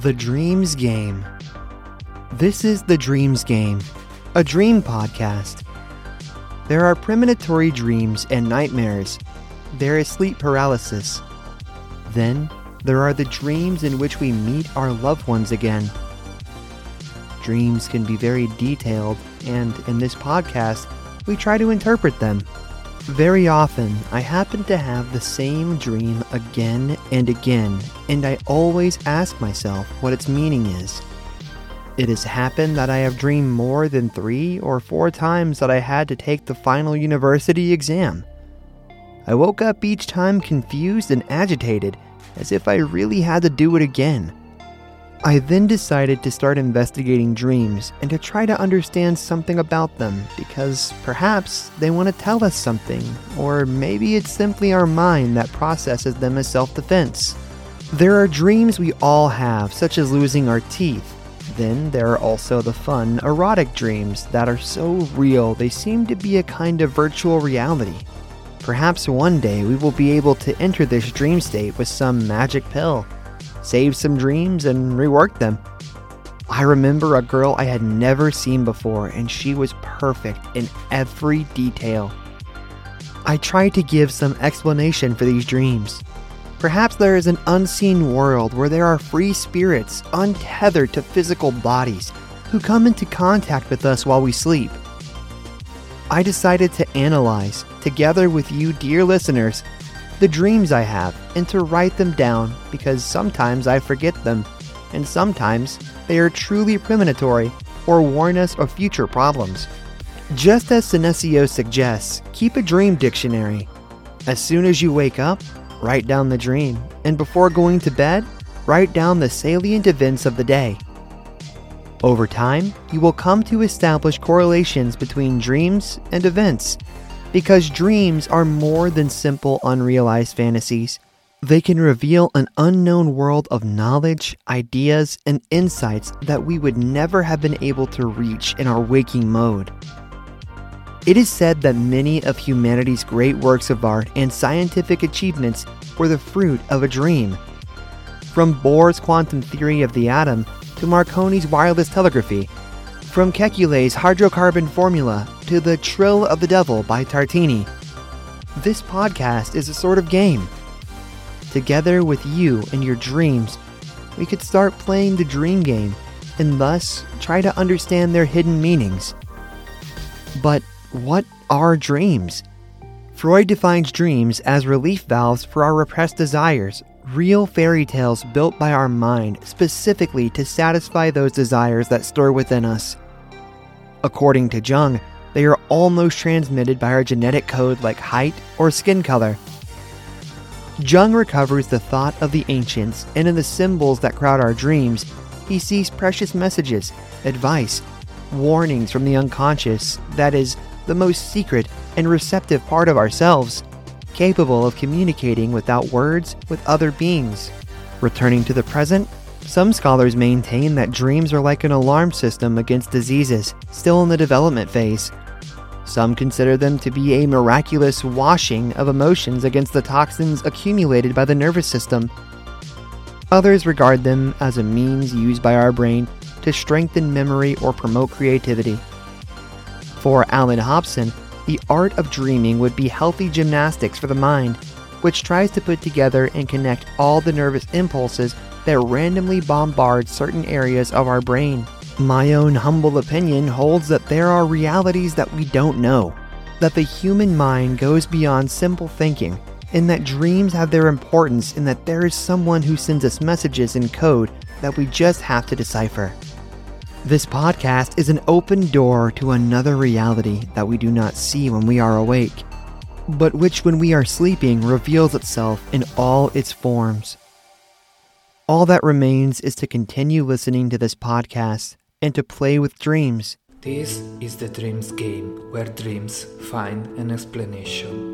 The Dreams Game. This is The Dreams Game, a dream podcast. There are premonitory dreams and nightmares. There is sleep paralysis. Then there are the dreams in which we meet our loved ones again. Dreams can be very detailed, and in this podcast, we try to interpret them. Very often, I happen to have the same dream again and again, and I always ask myself what its meaning is. It has happened that I have dreamed more than three or four times that I had to take the final university exam. I woke up each time confused and agitated, as if I really had to do it again. I then decided to start investigating dreams and to try to understand something about them because perhaps they want to tell us something, or maybe it's simply our mind that processes them as self defense. There are dreams we all have, such as losing our teeth. Then there are also the fun, erotic dreams that are so real they seem to be a kind of virtual reality. Perhaps one day we will be able to enter this dream state with some magic pill save some dreams, and rework them. I remember a girl I had never seen before, and she was perfect in every detail. I tried to give some explanation for these dreams. Perhaps there is an unseen world where there are free spirits untethered to physical bodies who come into contact with us while we sleep. I decided to analyze, together with you, dear listeners, the dreams I have and to write them down because sometimes I forget them, and sometimes they are truly premonitory or warn us of future problems. Just as Senecio suggests, keep a dream dictionary. As soon as you wake up, write down the dream, and before going to bed, write down the salient events of the day. Over time, you will come to establish correlations between dreams and events because dreams are more than simple unrealized fantasies. They can reveal an unknown world of knowledge, ideas, and insights that we would never have been able to reach in our waking mode. It is said that many of humanity's great works of art and scientific achievements were the fruit of a dream. From Bohr's quantum theory of the atom to Marconi's wireless telegraphy, from Kekule's hydrocarbon formula to The Trill of the Devil by Tartini. This podcast is a sort of game. Together with you and your dreams, we could start playing the dream game and thus try to understand their hidden meanings. But what are dreams? Freud defines dreams as relief valves for our repressed desires, real fairy tales built by our mind specifically to satisfy those desires that stir within us. According to Jung, they are almost transmitted by our genetic code like height or skin color. Jung recovers the thought of the ancients, and in the symbols that crowd our dreams, he sees precious messages, advice, warnings from the unconscious, that is, the most secret and receptive part of ourselves, capable of communicating without words with other beings. Returning to the present, some scholars maintain that dreams are like an alarm system against diseases still in the development phase. Some consider them to be a miraculous washing of emotions against the toxins accumulated by the nervous system. Others regard them as a means used by our brain to strengthen memory or promote creativity. For Alan Hobson, the art of dreaming would be healthy gymnastics for the mind, which tries to put together and connect all the nervous impulses that randomly bombard certain areas of our brain. My own humble opinion holds that there are realities that we don't know, that the human mind goes beyond simple thinking, and that dreams have their importance in that there is someone who sends us messages in code that we just have to decipher. This podcast is an open door to another reality that we do not see when we are awake, but which, when we are sleeping, reveals itself in all its forms. All that remains is to continue listening to this podcast and to play with dreams. This is the Dreams Game, where dreams find an explanation.